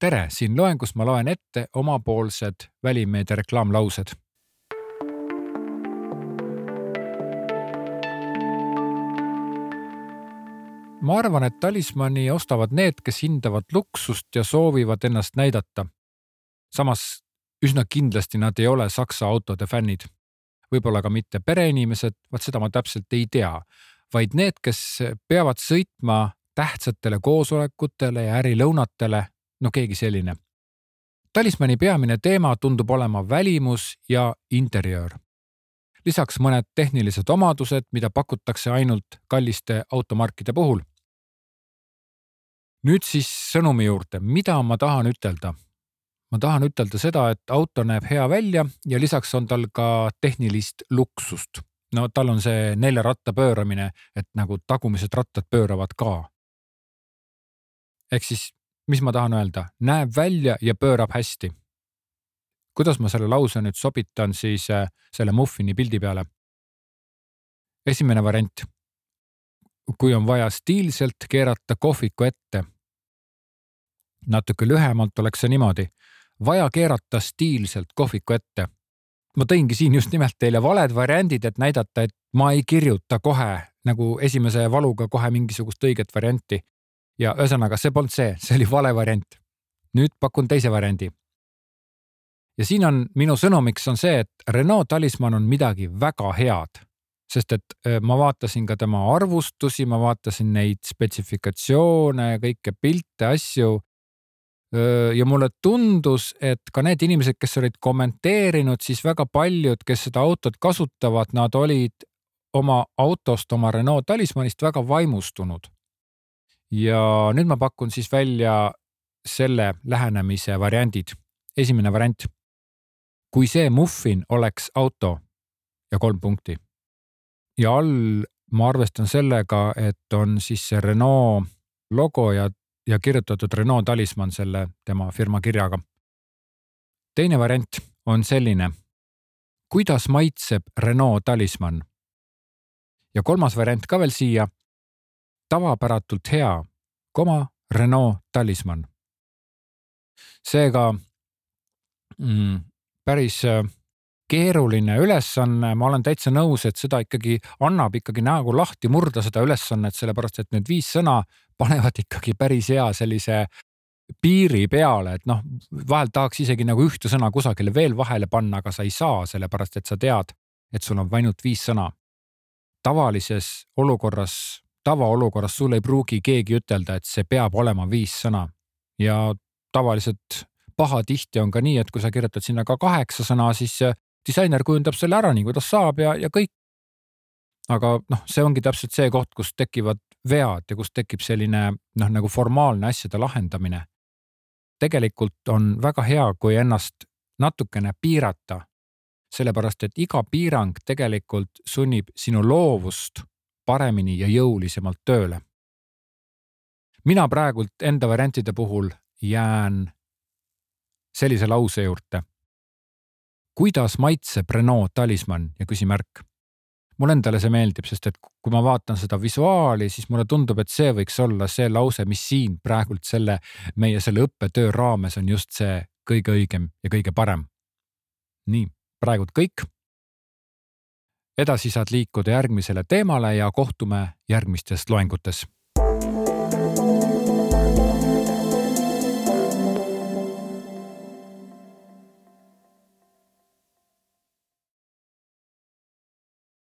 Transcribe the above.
tere, siin loengus ma loen ette omapoolsed välimeedia reklaamlaused. ma arvan, et talismani ostavad need, kes hindavad luksust ja soovivad ennast näidata. samas üsna kindlasti nad ei ole Saksa autode fännid. võib-olla ka mitte pereinimesed, vaat seda ma täpselt ei tea, vaid need, kes peavad sõitma tähtsatele koosolekutele ja ärilõunatele no keegi selline. talismani peamine teema tundub olema välimus ja interjöör. lisaks mõned tehnilised omadused, mida pakutakse ainult kalliste automarkide puhul. nüüd siis sõnumi juurde, mida ma tahan ütelda ma tahan ütelda seda, et auto näeb hea välja ja lisaks on tal ka tehnilist luksust. no tal on see nelja ratta pööramine, et nagu tagumised rattad pööravad ka. ehk siis mis ma tahan öelda, näeb välja ja pöörab hästi. kuidas ma selle lause nüüd sobitan siis äh, selle muffini pildi peale? esimene variant. kui on vaja stiilselt keerata kohviku ette. natuke lühemalt oleks see niimoodi, vaja keerata stiilselt kohviku ette. ma tõingi siin just nimelt teile valed variandid, et näidata, et ma ei kirjuta kohe nagu esimese valuga kohe mingisugust õiget varianti ja ühesõnaga, see polnud see, see oli vale variant. nüüd pakun teise variandi. ja siin on minu sõnumiks on see, et Renault Talisman on midagi väga head, sest et ma vaatasin ka tema arvustusi, ma vaatasin neid spetsifikatsioone, kõike pilte, asju. ja mulle tundus, et ka need inimesed, kes olid kommenteerinud, siis väga paljud, kes seda autot kasutavad, nad olid oma autost, oma Renault Talismanist väga vaimustunud ja nüüd ma pakun siis välja selle lähenemise variandid. esimene variant. kui see muffin oleks auto ja kolm punkti ja all ma arvestan sellega, et on siis see Renault logo ja, ja kirjutatud Renault talismann selle tema firma kirjaga. teine variant on selline. kuidas maitseb Renault talismann? ja kolmas variant ka veel siia tavapäratult hea, koma Renault talismann. seega mm, päris äh, keeruline ülesanne, ma olen täitsa nõus, et seda ikkagi annab ikkagi näogu lahti murda seda ülesannet, sellepärast et need viis sõna panevad ikkagi päris hea sellise piiri peale, et noh, vahel tahaks isegi nagu ühte sõna kusagile veel vahele panna, aga sa ei saa, sellepärast et sa tead, et sul on ainult viis sõna. tavalises olukorras tavaolukorras sul ei pruugi keegi ütelda, et see peab olema viis sõna ja tavaliselt pahatihti on ka nii, et kui sa kirjutad sinna ka kaheksa sõna, siis disainer kujundab selle ära nii, kuidas saab ja, ja kõik. aga noh, see ongi täpselt see koht, kus tekivad vead ja kus tekib selline noh, nagu formaalne asjade lahendamine. tegelikult on väga hea, kui ennast natukene piirata, sellepärast et iga piirang tegelikult sunnib sinu loovust paremini ja jõulisemalt tööle. mina praegult enda variantide puhul jään sellise lause juurde. kuidas maitseb Renault talismann ja küsimärk? mulle endale see meeldib, sest et kui ma vaatan seda visuaali, siis mulle tundub, et see võiks olla see lause, mis siin praegult selle meie selle õppetöö raames on just see kõige õigem ja kõige parem. nii, praegult kõik edasi saad liikuda järgmisele teemale ja kohtume järgmistes loengutes